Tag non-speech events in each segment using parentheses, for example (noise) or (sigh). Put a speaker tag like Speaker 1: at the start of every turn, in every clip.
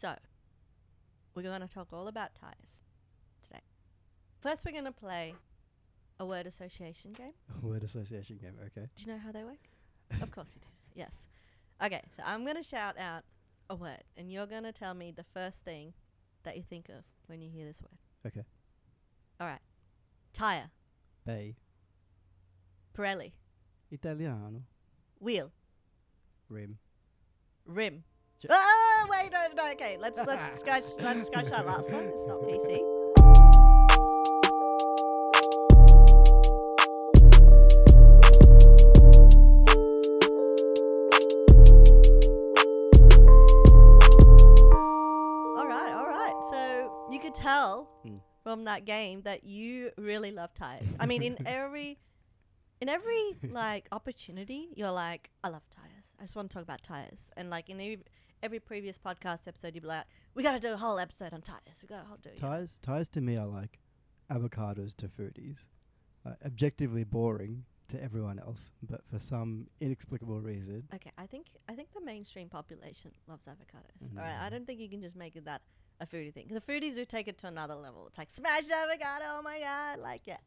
Speaker 1: So, we're going to talk all about tires today. First, we're going to play a word association game. (laughs)
Speaker 2: A word association game. Okay.
Speaker 1: Do you know how they work? of (laughs) course you do. Yes. Okay, so I'm going to shout out a word, and you're going to tell me the first thing that you think of when you hear this word.
Speaker 2: Okay.
Speaker 1: All right. Tire,
Speaker 2: Bay.
Speaker 1: Pirelli,
Speaker 2: Italiano.
Speaker 1: wheel,
Speaker 2: Rim.
Speaker 1: rim.
Speaker 2: J-
Speaker 1: oh wait, no, no. Okay, let's let's (laughs) scratch let's scratch that last one. It's not PC. All right, all right. So you could tell
Speaker 2: Hmm.
Speaker 1: from that game that you really love tires. I mean, in (laughs) every in every like opportunity, you're like, I love tires. I just want to talk about tires. And like in every, every previous podcast episode, you'd be like, we got to do a whole episode on tires. We got to do.
Speaker 2: Tires. Tires to me are like avocados to foodies. Like objectively boring to everyone else, but for some inexplicable reason.
Speaker 1: Okay, I think I think the mainstream population loves avocados. Mm. All right, I don't think you can just make it that a foodie thing. the foodies do take it to another level. It's like smashed avocado. Oh my god! Like yeah,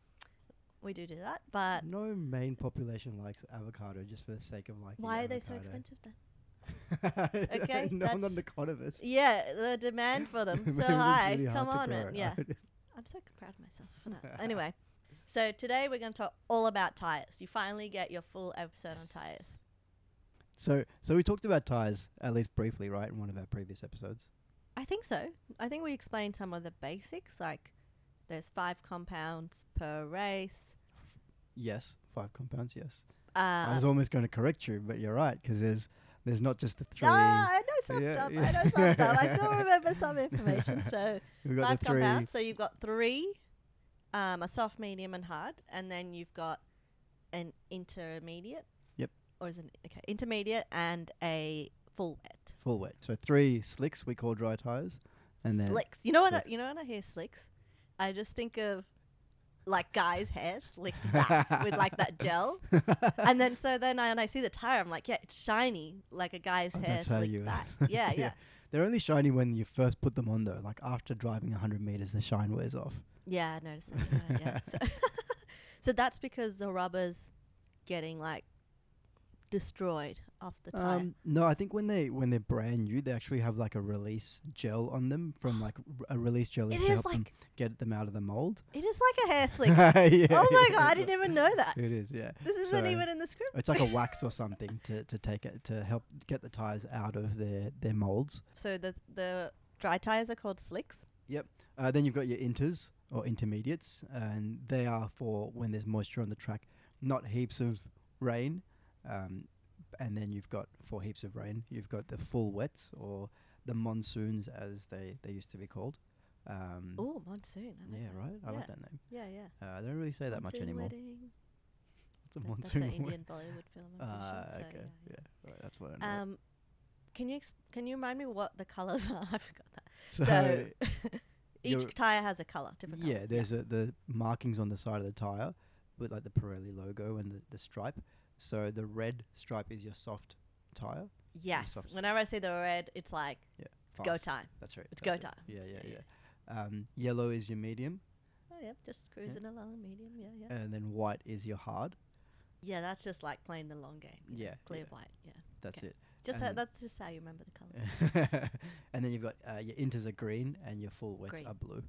Speaker 1: we do do that. But
Speaker 2: no main population likes avocado just for the sake of liking.
Speaker 1: why are they so
Speaker 2: avocado.
Speaker 1: expensive then? (laughs) Okay, (laughs)
Speaker 2: no, I'm not an economist.
Speaker 1: Yeah, the demand for them (laughs) so high.
Speaker 2: really
Speaker 1: Come on, man. Yeah, I'm so proud of myself for that. anyway, so today we're going to talk all about tires. You finally get your full episode on tires.
Speaker 2: So, so we talked about tires at least briefly, right, in one of our previous episodes.
Speaker 1: I think so. I think we explained some of the basics, like there's five compounds per race.
Speaker 2: Yes, five compounds. Yes,
Speaker 1: Uh,
Speaker 2: I was almost going to correct you, but you're right because there's there's not just the three.
Speaker 1: Ah, I know some
Speaker 2: Yeah,
Speaker 1: stuff.
Speaker 2: yeah.
Speaker 1: I know some stuff. I still (laughs) remember some information. So (laughs)
Speaker 2: We've got
Speaker 1: five
Speaker 2: the three.
Speaker 1: So you've got three, um, a soft, medium, and hard, and then you've got an intermediate.
Speaker 2: Yep.
Speaker 1: Or is it okay? Intermediate and a full wet.
Speaker 2: Full wet. So three slicks we call dry tires, and then
Speaker 1: slicks. You know what? I, you know when I hear slicks, I just think of like guys' hair slicked back with like that (laughs) gel, and then so then I, when I see the tire, I'm like, yeah, it's shiny like a guy's
Speaker 2: Oh,
Speaker 1: hair slicked
Speaker 2: you- uh,
Speaker 1: back. (laughs) Yeah, yeah,
Speaker 2: Yeah. They're only shiny when you first put them on, though. Like after driving 100 meters, the shine wears off.
Speaker 1: yeah. I noticed that. Yeah, yeah. (laughs) So, so that's because the rubber's getting like destroyed off the tire.
Speaker 2: Um, no, I think when they when they're brand new, they actually have like a release gel on them from like r- a release gel is to help them get them out of the mold.
Speaker 1: it is like a hair slick. (laughs)
Speaker 2: yeah,
Speaker 1: oh my god, I didn't even know that.
Speaker 2: It is, yeah.
Speaker 1: This isn't
Speaker 2: So-
Speaker 1: even in the script.
Speaker 2: It's like a wax or (laughs) something to, to take it to help get the tires out of their their molds.
Speaker 1: So the the dry tires are called slicks. Yep.
Speaker 2: Uh, then you've got your inters or intermediates, and they are for when there's moisture on the track, not heaps of rain. Um, and then you've got four heaps of rain, you've got the full wets or the monsoons as they, they used to be called. Um,
Speaker 1: Oh, monsoon. I like
Speaker 2: yeah,
Speaker 1: that.
Speaker 2: right. I
Speaker 1: Yeah.
Speaker 2: like that name.
Speaker 1: Yeah, yeah.
Speaker 2: Uh, I don't really say that much anymore.
Speaker 1: Wedding.
Speaker 2: It's a
Speaker 1: That-
Speaker 2: monsoon.
Speaker 1: That's an Indian Bollywood film.
Speaker 2: Ah.
Speaker 1: So,
Speaker 2: okay.
Speaker 1: yeah,
Speaker 2: Yeah, right. That's what I know.
Speaker 1: Um, can you ex- can you remind me what the colors (laughs) are? I forgot that.
Speaker 2: so,
Speaker 1: So, (laughs) each tire has a color, different
Speaker 2: yeah,
Speaker 1: color.
Speaker 2: there's a, the markings on the side of the tire with like the Pirelli logo and the, the stripe. So the red stripe is your soft tire.
Speaker 1: yes.
Speaker 2: soft
Speaker 1: Whenever I see the red, it's like yeah, it's go time.
Speaker 2: That's right.
Speaker 1: It's
Speaker 2: that's
Speaker 1: go
Speaker 2: it.
Speaker 1: time.
Speaker 2: Yeah, yeah, yeah. Um, yellow is your medium,
Speaker 1: Oh yeah, just cruising along, medium. Yeah, yeah.
Speaker 2: and then white is your hard.
Speaker 1: yeah, that's just like playing the long game.
Speaker 2: Yeah,
Speaker 1: Clear
Speaker 2: yeah.
Speaker 1: white. Yeah.
Speaker 2: That's it.
Speaker 1: Just that, that's just how you remember the color. (laughs)
Speaker 2: and then you've got uh, your inters are green and your full wets
Speaker 1: Green.
Speaker 2: are blue.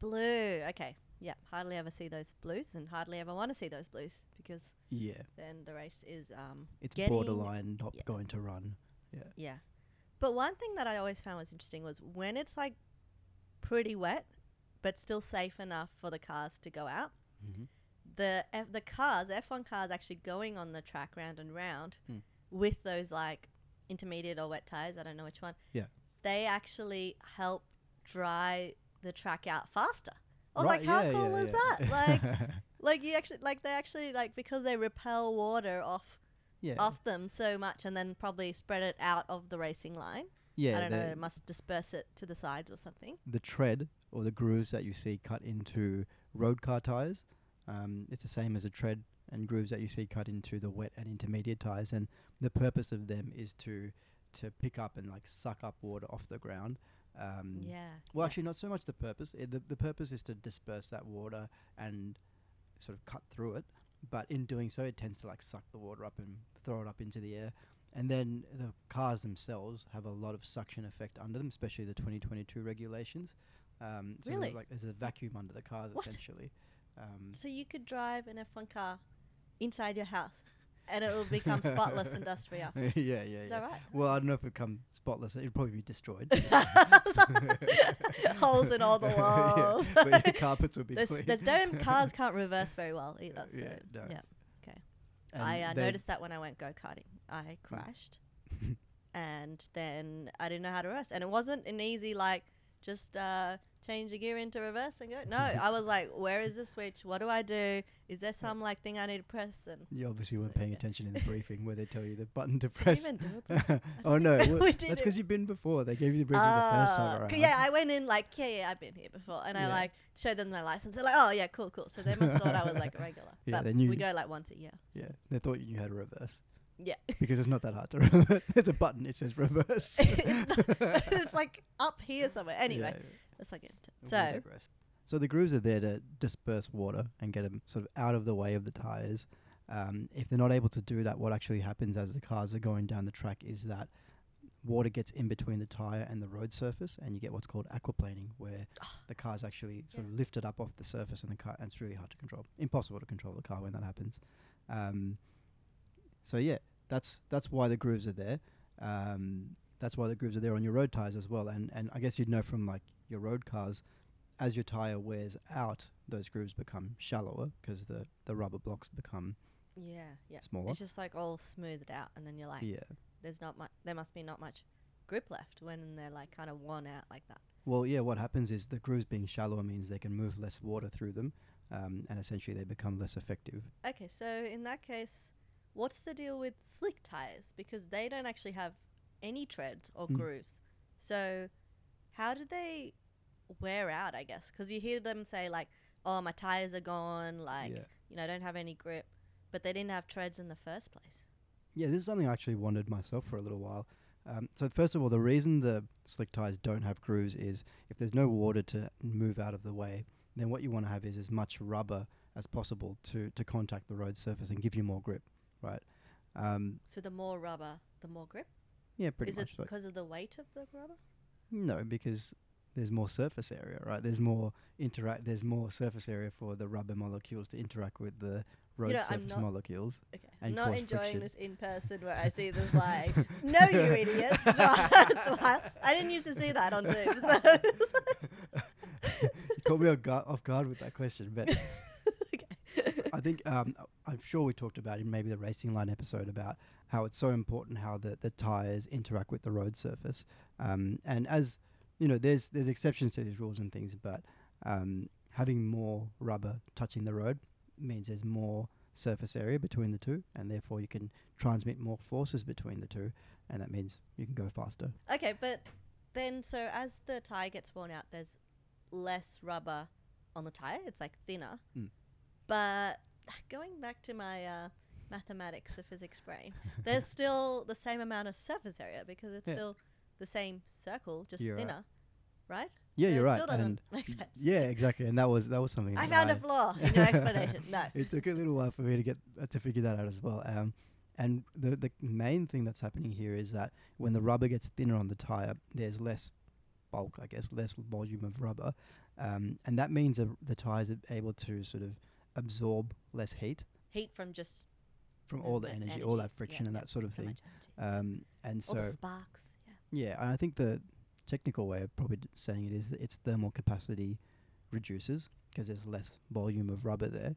Speaker 1: Blue. Okay. Yeah. Hardly ever see those blues, and hardly ever want to see those blues because
Speaker 2: Yeah,
Speaker 1: then the race is um
Speaker 2: it's borderline not
Speaker 1: yeah.
Speaker 2: going to run.
Speaker 1: Yeah. Yeah. But one thing that I always found was interesting was when it's like pretty wet, but still safe enough for the cars to go out.
Speaker 2: Mm-hmm.
Speaker 1: The F- the cars, F1 cars, actually going on the track round and round
Speaker 2: Hmm.
Speaker 1: with those like intermediate or wet tires. I don't know which one.
Speaker 2: Yeah.
Speaker 1: They actually help dry the track out faster. I was
Speaker 2: right,
Speaker 1: like, how
Speaker 2: yeah,
Speaker 1: cool
Speaker 2: yeah,
Speaker 1: is
Speaker 2: yeah.
Speaker 1: that? Like, (laughs) like you actually like they actually like because they repel water off
Speaker 2: yeah,
Speaker 1: off them so much and then probably spread it out of the racing line.
Speaker 2: yeah.
Speaker 1: I don't know, it must disperse it to the sides or something.
Speaker 2: the tread or the grooves that you see cut into road car tires. Um, it's the same as a tread and grooves that you see cut into the wet and intermediate tires, and the purpose of them is to to pick up and like suck up water off the ground. Um,
Speaker 1: yeah.
Speaker 2: Well,
Speaker 1: yeah.
Speaker 2: actually, not so much the purpose. It, the the purpose is to disperse that water and sort of cut through it. But in doing so, it tends to like suck the water up and throw it up into the air. And then the cars themselves have a lot of suction effect under them, especially the 2022 regulations. Um, so there's
Speaker 1: Really?
Speaker 2: like there's a vacuum under the cars
Speaker 1: What?
Speaker 2: essentially. Um,
Speaker 1: So you could drive an F1 car inside your house, and it will become spotless and dust free after. (laughs)
Speaker 2: yeah, yeah,
Speaker 1: Is
Speaker 2: yeah.
Speaker 1: that right?
Speaker 2: Well, I don't know if it come spotless. It'd probably be destroyed. (laughs)
Speaker 1: Holes in all the (laughs) walls.
Speaker 2: yeah, but your carpets would be
Speaker 1: There's,
Speaker 2: clean.
Speaker 1: there's damn cars can't reverse very well either. So
Speaker 2: Yeah,
Speaker 1: yeah. Okay.
Speaker 2: And
Speaker 1: I uh, noticed that when I went go karting, I crashed, and then I didn't know how to reverse, and it wasn't an easy like just uh, change the gear into reverse and go. No, (laughs) I was like, where is the switch? What do I do? Is there some like thing I need to press? And
Speaker 2: You obviously weren't
Speaker 1: So,
Speaker 2: paying
Speaker 1: yeah.
Speaker 2: attention in the (laughs) briefing where they tell you the button to press.
Speaker 1: even do it? (laughs)
Speaker 2: oh no,
Speaker 1: We
Speaker 2: that's because you've been before. They gave you the briefing the first time
Speaker 1: Ah,
Speaker 2: around.
Speaker 1: Yeah, I went in like, yeah, yeah, I've been here before, and I like showed them my license. They're like, oh yeah, cool, cool. So they must thought I was like a regular.
Speaker 2: Yeah,
Speaker 1: but
Speaker 2: they knew-
Speaker 1: we go like once a year. so-
Speaker 2: yeah, they thought you knew how to reverse
Speaker 1: Yeah.
Speaker 2: because it's not that hard to reverse. There's a button. It says reverse.
Speaker 1: it's, not, it's like up here somewhere. Anyway,
Speaker 2: Yeah,
Speaker 1: let's not get into it.
Speaker 2: we
Speaker 1: So
Speaker 2: digress. so the grooves are there to disperse water and get them sort of out of the way of the tires. Um, if they're not able to do that, what actually happens as the cars are going down the track is that water gets in between the tire and the road surface, and you get what's called aquaplaning, where the car's actually sort of lifted up off the surface, and the car and it's really hard to control, impossible to control the car when that happens. Um, so yeah, that's that's why the grooves are there. Um, that's why the grooves are there on your road tires as well, and and I guess you'd know from like your road cars, as your tire wears out, those grooves become shallower because the the rubber blocks become
Speaker 1: yeah, yeah,
Speaker 2: smaller.
Speaker 1: it's just like all smoothed out, and then you're like,
Speaker 2: yeah.
Speaker 1: there's not much. There must be not much grip left when they're like kind of worn out like that.
Speaker 2: Well, yeah. What happens is the grooves being shallower means they can move less water through them, um, and essentially they become less effective.
Speaker 1: Okay, so in that case, what's the deal with slick tires? Because they don't actually have any treads or
Speaker 2: Mm.
Speaker 1: grooves. So how do they wear out? I guess because you hear them say like, "Oh, my tires are gone," like
Speaker 2: yeah.
Speaker 1: you know, I don't have any grip, but they didn't have treads in the first place.
Speaker 2: Yeah, this is something I actually wondered myself for a little while. Um, so first of all, the reason the slick tires don't have grooves is if there's no water to move out of the way, then what you want to have is as much rubber as possible to to contact the road surface and give you more grip, right? Um,
Speaker 1: So the more rubber, the more grip.
Speaker 2: yeah, pretty
Speaker 1: Is
Speaker 2: much.
Speaker 1: Is
Speaker 2: it
Speaker 1: because of the weight of the rubber?
Speaker 2: No, because there's more surface area, right? There's more interact. There's more surface area for the rubber molecules to interact with the road
Speaker 1: know, I'm
Speaker 2: surface
Speaker 1: not-
Speaker 2: molecules.
Speaker 1: Okay,
Speaker 2: And
Speaker 1: I'm not enjoying
Speaker 2: friction.
Speaker 1: this in person where I see this like, no, you (laughs) idiot. Smile. I didn't used to see that on Zoom. So (laughs)
Speaker 2: you caught me off guard, off guard with that question, but (laughs)
Speaker 1: okay.
Speaker 2: I think um, I'm sure we talked about in maybe the racing line episode about how it's so important how the, the tires interact with the road surface. Um, and as you know, there's there's exceptions to these rules and things, but um, having more rubber touching the road means there's more surface area between the two, and therefore you can transmit more forces between the two, and that means you can go faster.
Speaker 1: Okay, but then so as the tire gets worn out, there's less rubber on the tire. It's like thinner.
Speaker 2: Mm.
Speaker 1: But (sighs) going back to my uh, mathematics of physics brain, there's (laughs) still the same amount of surface area because it's
Speaker 2: Yeah.
Speaker 1: still the same circle, just
Speaker 2: You're
Speaker 1: thinner, right?
Speaker 2: Yeah,
Speaker 1: So
Speaker 2: you're
Speaker 1: it
Speaker 2: right.
Speaker 1: Still doesn't
Speaker 2: And
Speaker 1: make sense.
Speaker 2: yeah, exactly. And that was that was something
Speaker 1: I found a flaw in your (laughs) explanation. No. (laughs)
Speaker 2: it took a little while for me to get uh, to figure that out as well. Um, and the the main thing that's happening here is that when the rubber gets thinner on the tire, there's less bulk, I guess, less volume of rubber, um, and that means that the tires are able to sort of absorb less heat
Speaker 1: Heat from just
Speaker 2: from all the
Speaker 1: movement,
Speaker 2: energy, all that friction
Speaker 1: yeah,
Speaker 2: and that sort of
Speaker 1: so
Speaker 2: thing. Um, and
Speaker 1: all
Speaker 2: so
Speaker 1: sparks. Yeah.
Speaker 2: yeah, and I think the technical way of probably d- saying it is that its thermal capacity reduces because there's less volume of rubber there,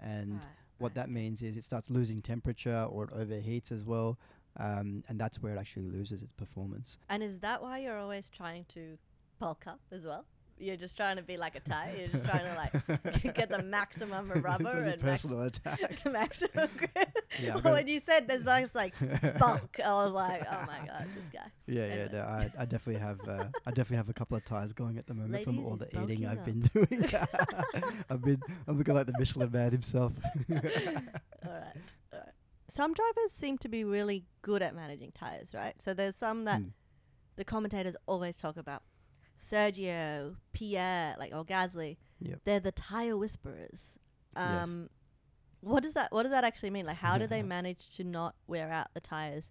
Speaker 2: and
Speaker 1: Right,
Speaker 2: what
Speaker 1: right,
Speaker 2: that means is it starts losing temperature or it overheats as well, um, and that's where it actually loses its performance.
Speaker 1: And is that why you're always trying to bulk up as well? You're just trying to be like a tire. You're just trying to like (laughs) get the maximum of (laughs) rubber
Speaker 2: like
Speaker 1: and max-
Speaker 2: personal attack. (laughs)
Speaker 1: maximum grip.
Speaker 2: Yeah,
Speaker 1: Well, when you said there's nice like bulk, I was like, oh my god, this guy.
Speaker 2: yeah, yeah, no, I, I definitely have, uh, I definitely have a couple of tires going at the moment from all the eating I've
Speaker 1: up.
Speaker 2: been doing. I've been, I'm looking like the Michelin man himself.
Speaker 1: all right, all right. some drivers seem to be really good at managing tires, right? So there's some that
Speaker 2: Mm.
Speaker 1: the commentators always talk about. Sergio, Pierre, like or Gasly.
Speaker 2: Yep.
Speaker 1: They're the tire whisperers.
Speaker 2: Yes.
Speaker 1: Um, what does that what does that actually mean? Like, how do they (laughs) manage to not wear out the tires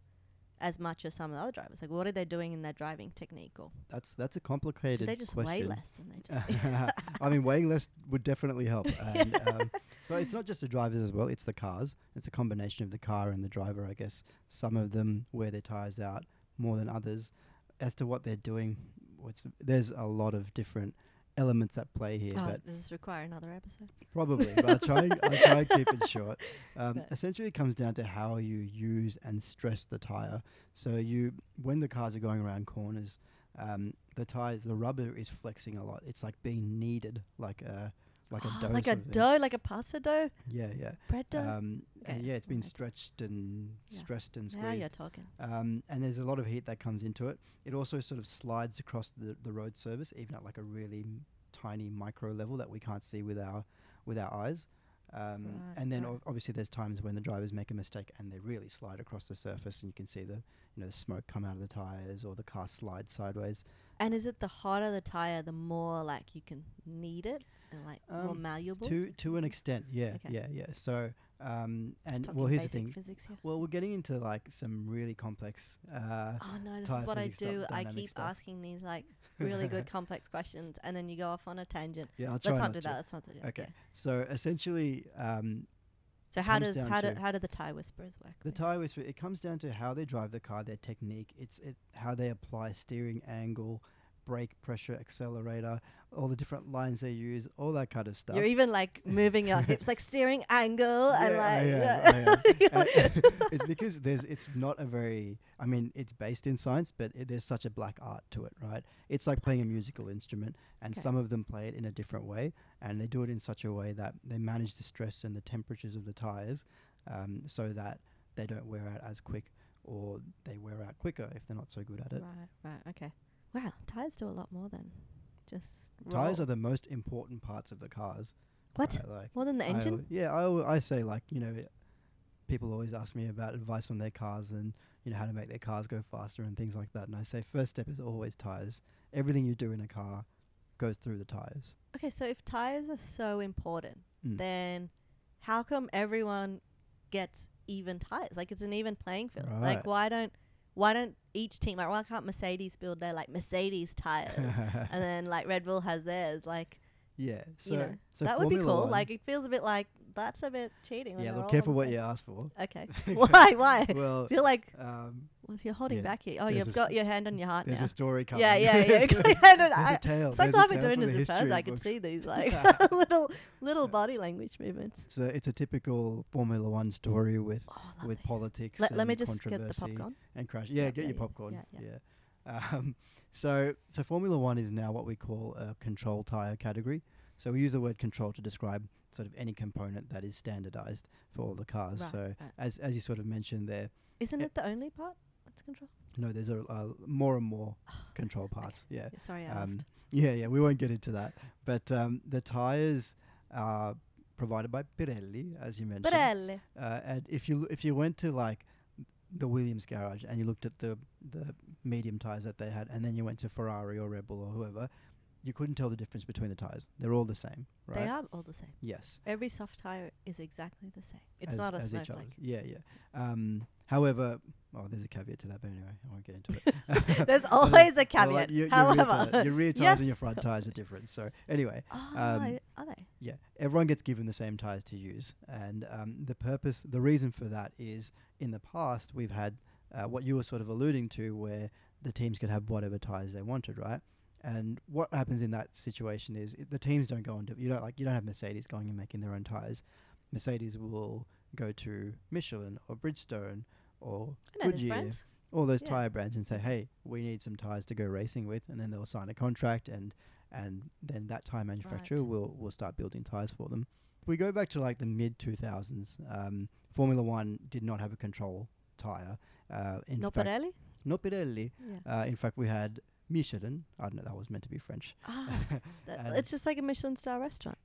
Speaker 1: as much as some of the other drivers? Like, what are they doing in their driving technique, or
Speaker 2: That's that's a
Speaker 1: do
Speaker 2: complicated
Speaker 1: they just
Speaker 2: question.
Speaker 1: weigh less and they (laughs) just
Speaker 2: I mean, weighing less would definitely help. (laughs) And, um, so it's not just the drivers as well; it's the cars. It's a combination of the car and the driver, I guess. Some of them wear their tires out more than others. As to what they're doing, what's there's a lot of different elements at play here,
Speaker 1: oh,
Speaker 2: but
Speaker 1: does this require another episode?
Speaker 2: Probably, but I'll try. I'll try keep it short. (laughs) Um, essentially, it comes down to how you use and stress the tire. So you, when the cars are going around corners, um, the tires, the rubber is flexing a lot. It's like being kneaded, like a like a (gasps) dough.
Speaker 1: like a
Speaker 2: sort of thing.
Speaker 1: dough, like a pasta dough,
Speaker 2: Yeah, yeah.
Speaker 1: bread dough.
Speaker 2: Um, and yeah, it's been stretched and
Speaker 1: Yeah.
Speaker 2: stressed and squeezed.
Speaker 1: now you're talking.
Speaker 2: Um, and there's a lot of heat that comes into it. It also sort of slides across the, the road surface, even at like a really m- tiny micro level that we can't see with our with our eyes. Um,
Speaker 1: Right,
Speaker 2: and then
Speaker 1: right.
Speaker 2: ob- obviously there's times when the drivers make a mistake and they really slide across the surface, and you can see the you know the smoke come out of the tires or the car slide sideways.
Speaker 1: And is it the hotter the tire, the more like you can knead it and like more
Speaker 2: Um,
Speaker 1: malleable?
Speaker 2: To to an extent, yeah,
Speaker 1: Okay.
Speaker 2: yeah, yeah. So um, and well, here's the thing.
Speaker 1: Physics here.
Speaker 2: Well, we're getting into like some really complex. Uh,
Speaker 1: Oh no, this is what I
Speaker 2: stuff,
Speaker 1: do. I keep
Speaker 2: stuff.
Speaker 1: asking these like really good (laughs) complex questions, and then you go off on a tangent.
Speaker 2: yeah, I'll try
Speaker 1: Let's not
Speaker 2: not
Speaker 1: do that. Let's not do that.
Speaker 2: Okay.
Speaker 1: yeah.
Speaker 2: So essentially, um,
Speaker 1: So how does how do how do the tire whisperers work?
Speaker 2: The
Speaker 1: basically?
Speaker 2: tire whisper. It comes down to how they drive the car, their technique. It's it how they apply steering angle, brake pressure, accelerator, all the different lines they use, all that kind of stuff.
Speaker 1: You're even like moving your (laughs) hips, like steering angle, and
Speaker 2: Yeah, I (laughs)
Speaker 1: like yeah.
Speaker 2: Am. And it's because there's it's not a very. I mean, it's based in science, but it, there's such a black art to it, right? It's like playing a musical instrument, and some of them play it in a different way, and they do it in such a way that they manage the stress and the temperatures of the tires, um, so that they don't wear out as quick, or they wear out quicker if they're not so good at it.
Speaker 1: Right, right, okay. Wow, tires do a lot more than just
Speaker 2: Tires
Speaker 1: roll.
Speaker 2: are the most important parts of the cars.
Speaker 1: what
Speaker 2: right? Like
Speaker 1: more than the
Speaker 2: I
Speaker 1: engine?
Speaker 2: al- yeah, I, al- I say like you know, people always ask me about advice on their cars and you know how to make their cars go faster and things like that. And I say first step is always tires. Everything you do in a car goes through the tires.
Speaker 1: Okay, so if tires are so important,
Speaker 2: Mm.
Speaker 1: then how come everyone gets even tires? Like it's an even playing field.
Speaker 2: Right.
Speaker 1: Like why don't why don't each team like why can't Mercedes build their like Mercedes tires (laughs) and then like Red Bull has theirs? Like
Speaker 2: yeah, so
Speaker 1: you know
Speaker 2: so
Speaker 1: that would be cool.
Speaker 2: One-
Speaker 1: Like it feels a bit like that's a bit cheating.
Speaker 2: yeah, look careful what you ask for.
Speaker 1: Okay. (laughs) (laughs) why? Why? (laughs)
Speaker 2: well,
Speaker 1: I feel like
Speaker 2: um,
Speaker 1: well, if you're holding
Speaker 2: yeah,
Speaker 1: back here. Oh, you've got your hand on your heart now.
Speaker 2: there's
Speaker 1: now.
Speaker 2: a story coming.
Speaker 1: Yeah, yeah, yeah.
Speaker 2: There's
Speaker 1: Got
Speaker 2: a-
Speaker 1: your hand on-
Speaker 2: there's
Speaker 1: I-
Speaker 2: tale.
Speaker 1: It's like
Speaker 2: there's a
Speaker 1: I've been doing this
Speaker 2: the
Speaker 1: in person. I can see these like little little body language movements.
Speaker 2: It's a, it's a typical Formula One story with
Speaker 1: Oh,
Speaker 2: with politics.
Speaker 1: Let, let me just get the
Speaker 2: controversy
Speaker 1: popcorn.
Speaker 2: and crash. Yeah,
Speaker 1: Yeah,
Speaker 2: get
Speaker 1: yeah,
Speaker 2: your popcorn.
Speaker 1: yeah,
Speaker 2: Yeah. Um, so so Formula One is now what we call a control tire category. So we use the word control to describe sort of any component that is standardized for all the cars.
Speaker 1: Right,
Speaker 2: so
Speaker 1: right.
Speaker 2: as as you sort of mentioned there,
Speaker 1: Isn't
Speaker 2: yeah.
Speaker 1: it the only part that's control?
Speaker 2: no, there's a, uh more and more (sighs) control parts. Yeah.
Speaker 1: Yeah, sorry, I
Speaker 2: Um,
Speaker 1: asked.
Speaker 2: yeah, yeah, we won't get into that. But um, the tires are provided by Pirelli, as you mentioned.
Speaker 1: Pirelli.
Speaker 2: Uh, and if you if you went to like the Williams garage and you looked at the the medium tires that they had, and then you went to Ferrari or Red Bull or whoever, you couldn't tell the difference between the tires. They're all the same, right?
Speaker 1: They are all the same.
Speaker 2: Yes.
Speaker 1: Every soft tire is exactly the same. It's
Speaker 2: as,
Speaker 1: not a
Speaker 2: as each other.
Speaker 1: snowflake.
Speaker 2: Yeah, yeah. Um, however, oh, there's a caveat to that, but anyway, I won't get into it. (laughs)
Speaker 1: There's always a (laughs)
Speaker 2: well,
Speaker 1: caveat.
Speaker 2: like your, your
Speaker 1: However,
Speaker 2: rear, tire, your rear tires (laughs)
Speaker 1: Yes.
Speaker 2: and your front tires are different. So anyway,
Speaker 1: oh,
Speaker 2: um,
Speaker 1: are they?
Speaker 2: Yeah, everyone gets given the same tires to use, and um, the purpose, the reason for that is in the past we've had uh, what you were sort of alluding to, where the teams could have whatever tires they wanted, right? And what happens in that situation is i the teams don't go into you don't like you don't have Mercedes going and making their own tires. Mercedes will go to Michelin or Bridgestone or
Speaker 1: I know those
Speaker 2: Goodyear, all those
Speaker 1: Yeah.
Speaker 2: tire brands and say, "Hey, we need some tires to go racing with," and then they'll sign a contract, and and then that tire manufacturer
Speaker 1: Right.
Speaker 2: will will start building tires for them. If we go back to like the mid two thousands, um, Formula One did not have a control tire. Uh, in
Speaker 1: No
Speaker 2: fact,
Speaker 1: Pirelli?
Speaker 2: not Pirelli.
Speaker 1: Yeah.
Speaker 2: Uh, in fact, we had Michelin. I don't know. That was meant to be French.
Speaker 1: Ah, (laughs) it's just like a Michelin star restaurant.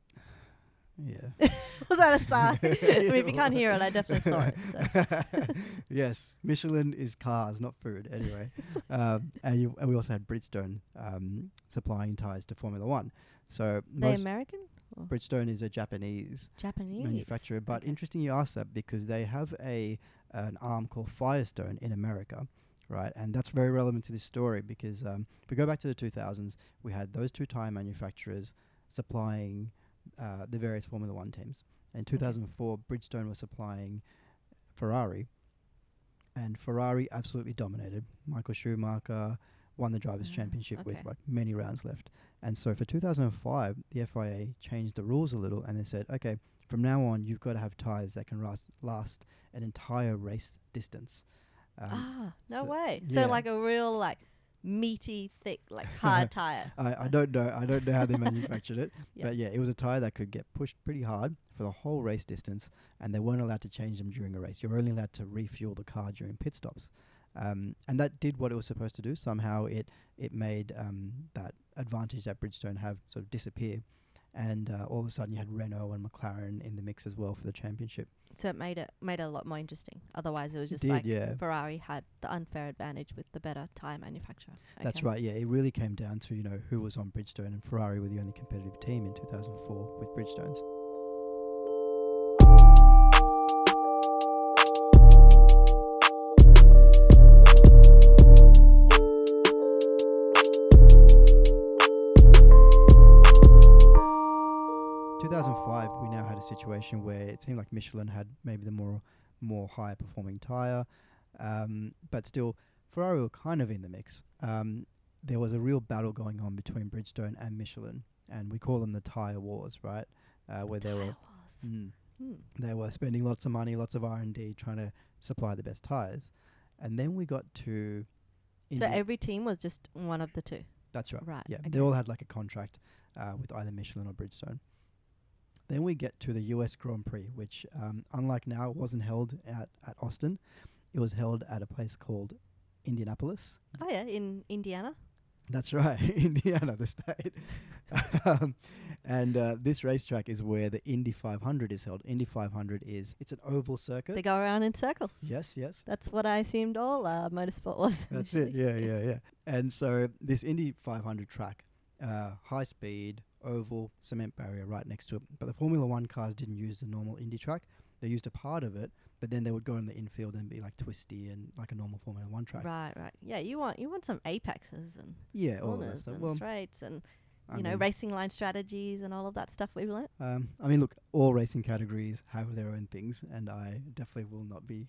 Speaker 2: Yeah. (laughs)
Speaker 1: Was that a sigh? (laughs) I mean, if you can't hear it, I definitely saw it. So.
Speaker 2: yes, Michelin is cars, not food. Anyway, um, and, you, and we also had Bridgestone um, supplying tires to Formula One. So
Speaker 1: They American?
Speaker 2: Bridgestone is a Japanese
Speaker 1: Japanese?
Speaker 2: manufacturer, but
Speaker 1: Okay.
Speaker 2: interesting you ask that because they have a an arm called Firestone in America, right? And that's very relevant to this story because um, if we go back to the 2000s, we had those two tire manufacturers supplying uh, the various Formula One teams. In 2004, Bridgestone was supplying Ferrari, and Ferrari absolutely dominated. Michael Schumacher won the drivers'
Speaker 1: Ah,
Speaker 2: championship with like many rounds left. And so for 2005, the FIA changed the rules a little, and they said, okay, from now on, you've got to have tires that can last last an entire race distance. Um,
Speaker 1: ah, no
Speaker 2: so-
Speaker 1: way.
Speaker 2: yeah.
Speaker 1: So like a real like meaty, thick, like (laughs) hard tire.
Speaker 2: I, I don't know. I don't know how they manufactured it, (laughs)
Speaker 1: Yeah.
Speaker 2: but yeah, it was a tire that could get pushed pretty hard for the whole race distance, and they weren't allowed to change them during a race. You're only allowed to refuel the car during pit stops, um, and that did what it was supposed to do. Somehow, it it made um, that advantage that Bridgestone have sort of disappear, and uh, all of a sudden you had Renault and McLaren in the mix as well for the championship.
Speaker 1: So it made it made it a lot more interesting. Otherwise, it was just
Speaker 2: did,
Speaker 1: like
Speaker 2: yeah.
Speaker 1: Ferrari had the unfair advantage with the better tire manufacturer.
Speaker 2: That's right. Yeah, it really came down to you know who was on Bridgestone, and Ferrari were the only competitive team in 2004 with Bridgestones. 2005, we now had a situation where it seemed like Michelin had maybe the more more higher performing tire, um, but still Ferrari were kind of in the mix. Um, there was a real battle going on between Bridgestone and Michelin, and we call them the tire wars, right? Uh, where they were mm,
Speaker 1: Hmm.
Speaker 2: they were spending lots of money, lots of R and D, trying to supply the best tires, and then we got to.
Speaker 1: So every team was just one of the two.
Speaker 2: that's right.
Speaker 1: Right.
Speaker 2: Yeah,
Speaker 1: okay.
Speaker 2: they all had like a contract uh, with either Michelin or Bridgestone. Then we get to the US Grand Prix, which, um, unlike now, wasn't held at, at Austin. It was held at a place called Indianapolis.
Speaker 1: Oh yeah, in Indiana.
Speaker 2: That's right, (laughs) Indiana, the state. (laughs) um, and uh, this racetrack is where the Indy 500 is held. Indy 500 is it's an oval circuit.
Speaker 1: They go around in circles.
Speaker 2: yes, yes.
Speaker 1: That's what I assumed all uh, motorsport was. (laughs)
Speaker 2: That's it. Yeah, yeah, yeah. And so this Indy 500 track, uh, high speed, oval, cement barrier right next to it. But the Formula One cars didn't use the normal Indy track. They used a part of it, but then they would go in the infield and be like twisty and like a normal Formula One track.
Speaker 1: Right, right. Yeah, you want you want some apexes and
Speaker 2: Yeah, all of that
Speaker 1: corners and
Speaker 2: Well,
Speaker 1: straights and
Speaker 2: I
Speaker 1: you know
Speaker 2: mean,
Speaker 1: racing line strategies and all of that stuff we've learnt.
Speaker 2: um, I mean, look, all racing categories have their own things, and I definitely will not be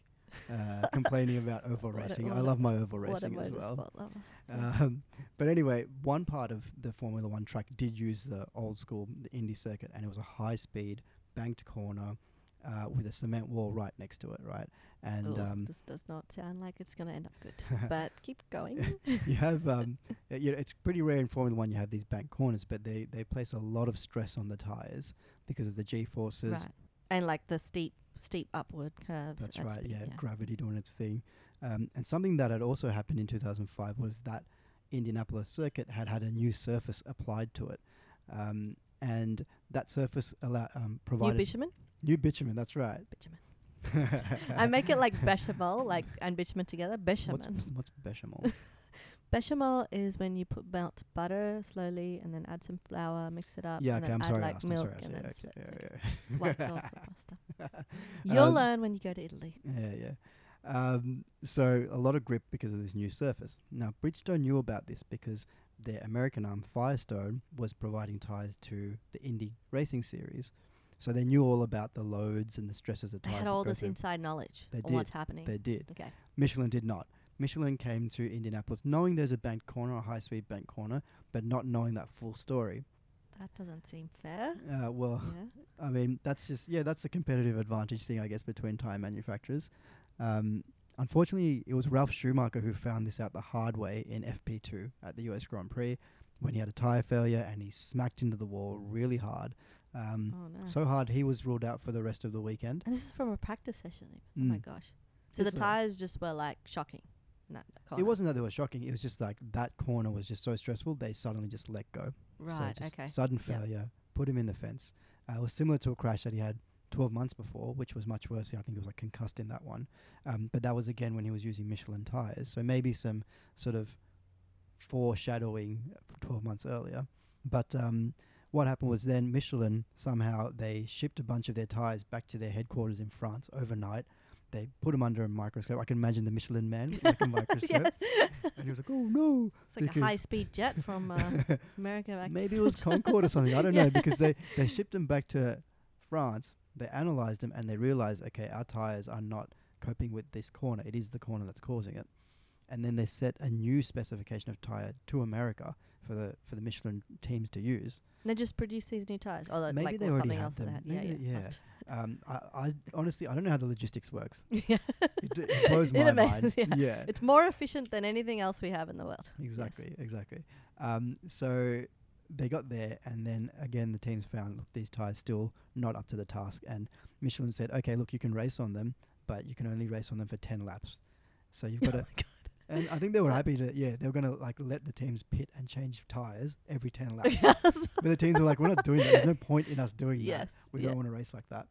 Speaker 2: uh, complaining about (laughs) oval racing. I love my oval racing as well.
Speaker 1: motorsport lover. Yes.
Speaker 2: Um, but anyway, one part of the Formula One track did use the old school the Indy circuit, and it was a high speed banked corner uh, with a cement wall right next to it, right? And
Speaker 1: Ooh,
Speaker 2: um,
Speaker 1: this does not sound like it's going to end up good. (laughs) but keep going. (laughs)
Speaker 2: you have, um, you know, it's pretty rare in Formula One you have these banked corners, but they they place a lot of stress on the tires because of the G forces.
Speaker 1: right. And like the steep, steep upward curves.
Speaker 2: That's
Speaker 1: at
Speaker 2: right.
Speaker 1: speed,
Speaker 2: Yeah, gravity doing its thing. Um, and something that had also happened in 2005 was that Indianapolis circuit had had a new surface applied to it, um, and that surface allow, um,
Speaker 1: New
Speaker 2: provided
Speaker 1: bitumen?
Speaker 2: new bitumen. That's right.
Speaker 1: Bitumen. (laughs) I make it like bechamel, like and bitumen together.
Speaker 2: What's,
Speaker 1: Bechamel.
Speaker 2: what's bechamel? (laughs)
Speaker 1: Bechamel is when you put melt butter slowly and then add some flour, mix it up,
Speaker 2: yeah,
Speaker 1: and
Speaker 2: okay.
Speaker 1: then
Speaker 2: I'm
Speaker 1: add
Speaker 2: sorry.
Speaker 1: Like
Speaker 2: asked, I'm
Speaker 1: milk
Speaker 2: sorry.
Speaker 1: And
Speaker 2: said,
Speaker 1: then
Speaker 2: okay, yeah, yeah.
Speaker 1: white sauce (laughs) pasta. You'll
Speaker 2: Um,
Speaker 1: learn when you go to Italy.
Speaker 2: Yeah, yeah. Um, so a lot of grip because of this new surface. Now Bridgestone knew about this because their American arm Firestone was providing tires to the Indy Racing Series, so they knew all about the loads and the stresses
Speaker 1: of
Speaker 2: tires.
Speaker 1: They
Speaker 2: had
Speaker 1: all this inside knowledge
Speaker 2: They
Speaker 1: did. what's happening.
Speaker 2: They did.
Speaker 1: okay.
Speaker 2: Michelin did not. Michelin came to Indianapolis knowing there's a banked corner, a high-speed banked corner, but not knowing that full story.
Speaker 1: That doesn't seem fair.
Speaker 2: Uh, well,
Speaker 1: yeah.
Speaker 2: I mean, that's just yeah, that's the competitive advantage thing, I guess, between tire manufacturers. Um, unfortunately, it was Ralf Schumacher who found this out the hard way in FP2 at the US Grand Prix when he had a tire failure and he smacked into the wall really hard. Um,
Speaker 1: Oh no.
Speaker 2: So hard he was ruled out for the rest of the weekend.
Speaker 1: and this is from a practice session. Even. Oh my
Speaker 2: Mm.
Speaker 1: gosh. So the
Speaker 2: It's a-
Speaker 1: tires just were like shocking. No,
Speaker 2: It wasn't that they were shocking. It was just like that corner was just so stressful. They suddenly just let go.
Speaker 1: Right.
Speaker 2: just
Speaker 1: okay.
Speaker 2: Sudden failure, put him in the fence. Uh, it was similar to a crash that he had 12 months before, which was much worse. I think he was like concussed in that one. Um, but that was again when he was using Michelin tires. So maybe some sort of foreshadowing 12 months earlier. But um, what happened was then Michelin somehow they shipped a bunch of their tires back to their headquarters in France overnight. They put them under a microscope. I can imagine the Michelin man with like a (laughs) microscope,
Speaker 1: yes.
Speaker 2: and he was like, "Oh no!"
Speaker 1: It's like a high speed jet from uh, (laughs) America back
Speaker 2: Maybe it was Concorde or something. I don't (laughs)
Speaker 1: Yeah.
Speaker 2: know because they they shipped them back to France. They analyzed them and they realized, okay, our tires are not coping with this corner. It is the corner that's causing it. And then they set a new specification of tire to America for the for the Michelin teams to use.
Speaker 1: They just produce these new tires. Or
Speaker 2: Maybe
Speaker 1: like
Speaker 2: they
Speaker 1: or
Speaker 2: already
Speaker 1: something
Speaker 2: had
Speaker 1: else that
Speaker 2: them.
Speaker 1: Yeah,
Speaker 2: Maybe-
Speaker 1: yeah.
Speaker 2: yeah.
Speaker 1: must-
Speaker 2: Um, I, I honestly I don't know how the logistics works. (laughs)
Speaker 1: yeah.
Speaker 2: It, it blows (laughs)
Speaker 1: It
Speaker 2: my
Speaker 1: amazes-
Speaker 2: mind. (laughs)
Speaker 1: yeah.
Speaker 2: yeah.
Speaker 1: It's more efficient than anything else we have in the world. Yes.
Speaker 2: Exactly, exactly. Um, so they got there, and then again, the teams found look, these tires still not up to the task, and Michelin said, "Okay, look, you can race on them, but you can only race on them for ten laps. So you've got
Speaker 1: Oh
Speaker 2: to." And I think they were happy to, yeah, they were gonna like let the teams pit and change tires every ten (laughs) laps.
Speaker 1: Yes.
Speaker 2: but the teams were like, "We're not doing that. There's no (laughs) point in us doing that. We
Speaker 1: yeah.
Speaker 2: don't want to race like that."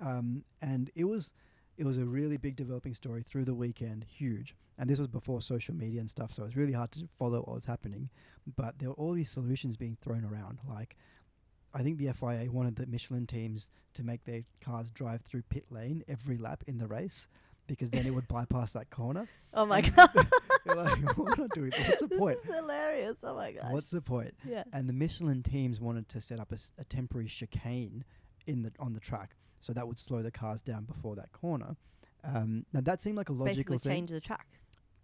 Speaker 2: Um, and it was it was a really big developing story through the weekend, huge. And this was before social media and stuff, so it was really hard to follow what was happening. But there were all these solutions being thrown around. Like, I think the FIA wanted the Michelin teams to make their cars drive through pit lane every lap in the race because then it would bypass that corner.
Speaker 1: Oh my god. (laughs)
Speaker 2: Like, we're not doing. What's the (laughs)
Speaker 1: this
Speaker 2: point?
Speaker 1: is hilarious. Oh my god!
Speaker 2: What's the point?
Speaker 1: yeah.
Speaker 2: and the Michelin teams wanted to set up a temporary chicane in the on the track, so that would slow the cars down before that corner. Um, now that seemed like a logical
Speaker 1: Basically
Speaker 2: thing.
Speaker 1: change the track.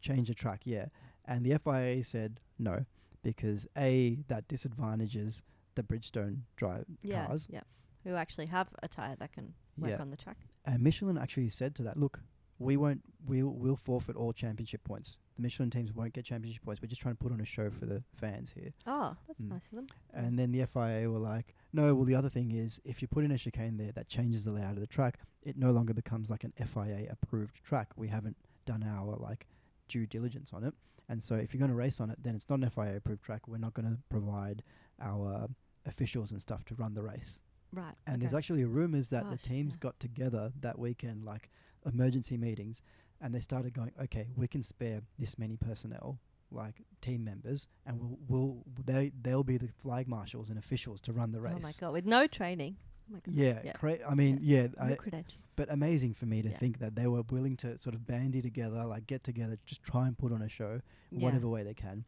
Speaker 2: Change the track, yeah. And the FIA said no because a that disadvantages the Bridgestone drive
Speaker 1: Yeah.
Speaker 2: cars,
Speaker 1: Yeah. Who actually have a tire that can work
Speaker 2: Yeah.
Speaker 1: on the track.
Speaker 2: and Michelin actually said to that, look, we won't, we'll, we'll forfeit all championship points. The Michelin teams won't get championship points. We're just trying to put on a show for the fans here.
Speaker 1: Oh, that's
Speaker 2: Mm.
Speaker 1: nice of them.
Speaker 2: And then the FIA were like, no, well, the other thing is if you put in a chicane there that changes the layout of the track, it no longer becomes like an FIA approved track. We haven't done our like due diligence on it. And so if you're going to race on it, then it's not an FIA approved track. We're not going to provide our officials and stuff to run the race.
Speaker 1: Right.
Speaker 2: And there's actually rumors that
Speaker 1: Gosh,
Speaker 2: the teams
Speaker 1: yeah.
Speaker 2: got together that weekend, like emergency meetings, and they started going, okay, we can spare this many personnel, like team members, and we'll, we'll they they'll be the flag marshals and officials to run the race.
Speaker 1: Oh my god, with no training. Oh.
Speaker 2: Yeah,
Speaker 1: Yeah.
Speaker 2: cra- I mean, yeah,
Speaker 1: No
Speaker 2: I, but amazing for me to
Speaker 1: Yeah.
Speaker 2: think that they were willing to sort of bandy together, like get together, just try and put on a show,
Speaker 1: Yeah.
Speaker 2: whatever way they can.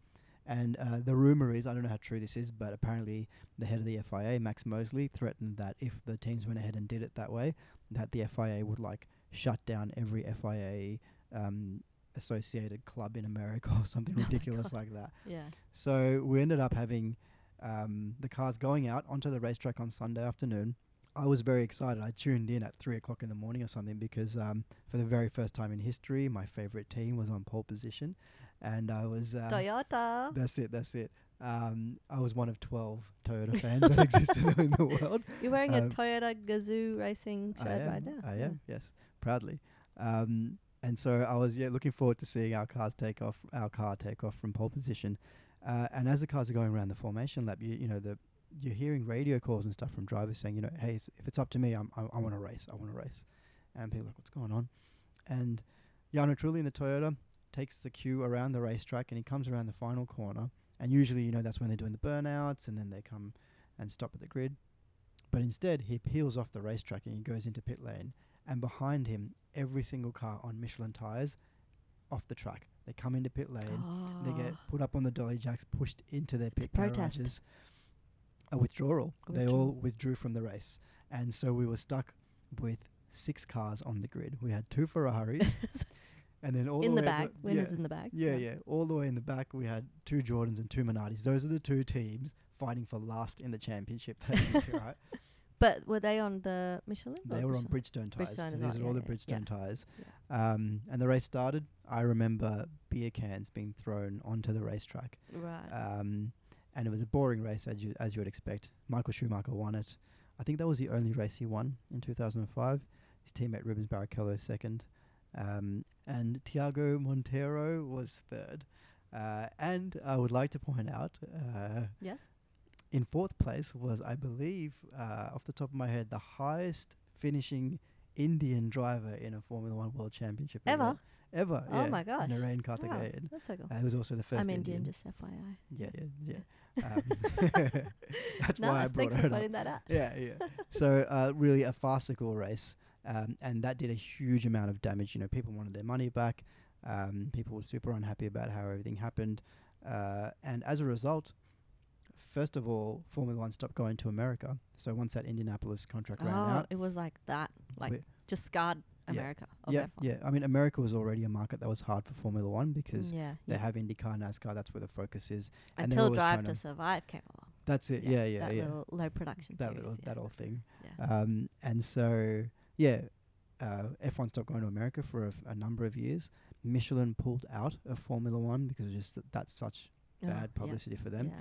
Speaker 2: And uh, the rumor is, I don't know how true this is, but apparently the head of the FIA, Max Mosley, threatened that if the teams went ahead and did it that way, that the FIA would like shut down every FIA um, associated club in America or something (laughs)
Speaker 1: Oh
Speaker 2: ridiculous like that.
Speaker 1: Yeah.
Speaker 2: So we ended up having um, the cars going out onto the racetrack on Sunday afternoon. I was very excited. I tuned in at three o'clock in the morning or something because um, for the very first time in history, my favorite team was on pole position, and I was. Uh,
Speaker 1: Toyota.
Speaker 2: that's it. That's it. Um, I was one of twelve Toyota (laughs) fans that existed (laughs) in the world.
Speaker 1: You're wearing a
Speaker 2: um,
Speaker 1: Toyota Gazoo racing
Speaker 2: I
Speaker 1: shirt
Speaker 2: am.
Speaker 1: right now.
Speaker 2: I
Speaker 1: yeah.
Speaker 2: am. Yes, proudly. Um, and so I was yeah looking forward to seeing our cars take off, our car take off from pole position. Uh, and as the cars are going around the formation lap, you you know the you're hearing radio calls and stuff from drivers saying, you know, hey, if it's up to me, I'm, I, I want to race. I want to race. And people are like, what's going on? And Jarno Trulli in the Toyota takes the cue around the racetrack and he comes around the final corner. And usually, you know, that's when they're doing the burnouts and then they come and stop at the grid. But instead, he peels off the racetrack and he goes into pit lane. And behind him, every single car on Michelin tires off the track. They come into pit lane. They get
Speaker 1: Oh.
Speaker 2: put up on the dolly jacks, pushed into their pit garages. A withdrawal.
Speaker 1: A
Speaker 2: They all withdrew from the race, and so we were stuck with six cars on the grid. We had two Ferraris, (laughs) and then all
Speaker 1: in
Speaker 2: the,
Speaker 1: the
Speaker 2: at
Speaker 1: bag. Winners
Speaker 2: yeah,
Speaker 1: in the bag.
Speaker 2: yeah, yeah, all the way in the back we had two Jordans and two Minardis. Those are the two teams fighting for last in the championship. (laughs) year, right?
Speaker 1: But were they on the Michelin?
Speaker 2: They were on
Speaker 1: Bridgestone?
Speaker 2: Tires.
Speaker 1: Bridgestone
Speaker 2: so these are
Speaker 1: yeah,
Speaker 2: all the
Speaker 1: yeah, yeah.
Speaker 2: Bridgestone tires. Um, and the race started. I remember beer cans being thrown onto the racetrack.
Speaker 1: Right.
Speaker 2: Um, and it was a boring race as you as you would expect. Michael Schumacher won it. I think that was the only race he won in 2005. His teammate Rubens Barrichello second, um, and Tiago Monteiro was third. Uh, and I would like to point out, uh,
Speaker 1: yes.
Speaker 2: In fourth place was, I believe, uh, off the top of my head, the highest finishing Indian driver in a Formula One World Championship
Speaker 1: Ever?
Speaker 2: event. Ever.
Speaker 1: Oh
Speaker 2: yeah,
Speaker 1: my gosh.
Speaker 2: Narain Karthikeyan.
Speaker 1: that's so cool.
Speaker 2: Uh, he was also the 1st
Speaker 1: I'm Indian, just FYI.
Speaker 2: Yeah, yeah, yeah. Um, (laughs) that's why I brought
Speaker 1: Thanks
Speaker 2: it
Speaker 1: for
Speaker 2: up.
Speaker 1: that out.
Speaker 2: Yeah, yeah. so uh, really a farcical race, um, and that did a huge amount of damage. You know, people wanted their money back. Um, people were super unhappy about how everything happened, uh, and as a result, first of all, Formula One stopped going to America. So once that Indianapolis contract ran
Speaker 1: Oh,
Speaker 2: out,
Speaker 1: it was like that. Like just scarred America. of
Speaker 2: yeah, yeah. I mean, America was already a market that was hard for Formula One because
Speaker 1: yeah,
Speaker 2: they
Speaker 1: yeah.
Speaker 2: have IndyCar, NASCAR. That's where the focus is. and
Speaker 1: until Drive to
Speaker 2: to-
Speaker 1: Survive came along.
Speaker 2: That's it. Yeah, yeah, yeah.
Speaker 1: that
Speaker 2: yeah.
Speaker 1: little low production
Speaker 2: That
Speaker 1: series.
Speaker 2: little
Speaker 1: yeah.
Speaker 2: that whole thing.
Speaker 1: yeah.
Speaker 2: Um, and so, yeah, uh, F1 stopped going to America for a, f- a number of years. Michelin pulled out of Formula One because just th- that's such
Speaker 1: Oh,
Speaker 2: bad
Speaker 1: yeah,
Speaker 2: publicity for them.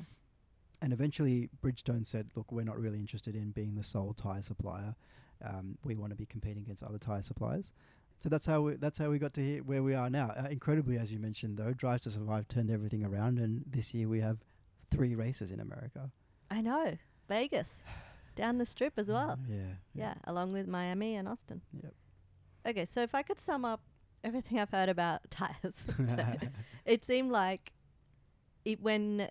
Speaker 1: Yeah.
Speaker 2: And eventually, Bridgestone said, "Look, we're not really interested in being the sole tire supplier. Um, we want to be competing against other tire suppliers." So that's how we that's how we got to here where we are now. Uh, incredibly, as you mentioned, though, Drive to Survive turned everything around, and this year we have three races in America
Speaker 1: I know. Vegas. Down the strip as well.
Speaker 2: Yeah,
Speaker 1: Yeah. along with Miami and Austin.
Speaker 2: Yep.
Speaker 1: Okay, so if I could sum up everything I've heard about (laughs) tires, (laughs) it seemed like it when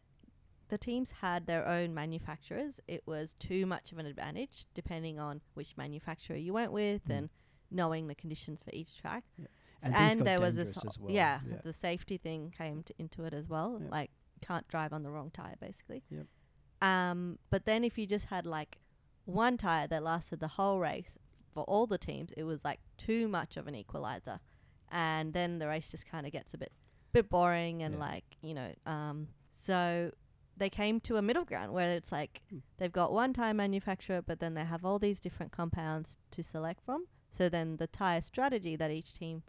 Speaker 1: the teams had their own manufacturers, it was too much of an advantage depending on which manufacturer you went with
Speaker 2: Mm.
Speaker 1: and knowing the conditions for each track.
Speaker 2: Yeah.
Speaker 1: S-
Speaker 2: And
Speaker 1: there was this,
Speaker 2: well,
Speaker 1: yeah,
Speaker 2: yeah.
Speaker 1: the safety thing came to, into it as well.
Speaker 2: Yep.
Speaker 1: Like can't drive on the wrong tire, basically.
Speaker 2: Yep.
Speaker 1: Um, but then if you just had like one tire that lasted the whole race for all the teams, it was like too much of an equalizer, and then the race just kind of gets a bit, bit boring and
Speaker 2: Yeah.
Speaker 1: like you know. Um, so they came to a middle ground where it's like
Speaker 2: Hmm.
Speaker 1: they've got one tire manufacturer, but then they have all these different compounds to select from. So then the tire strategy that each team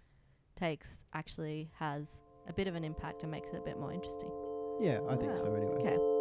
Speaker 1: takes actually has a bit of an impact and makes it a bit more interesting.
Speaker 2: Yeah, I think so. Anyway.
Speaker 1: Okay.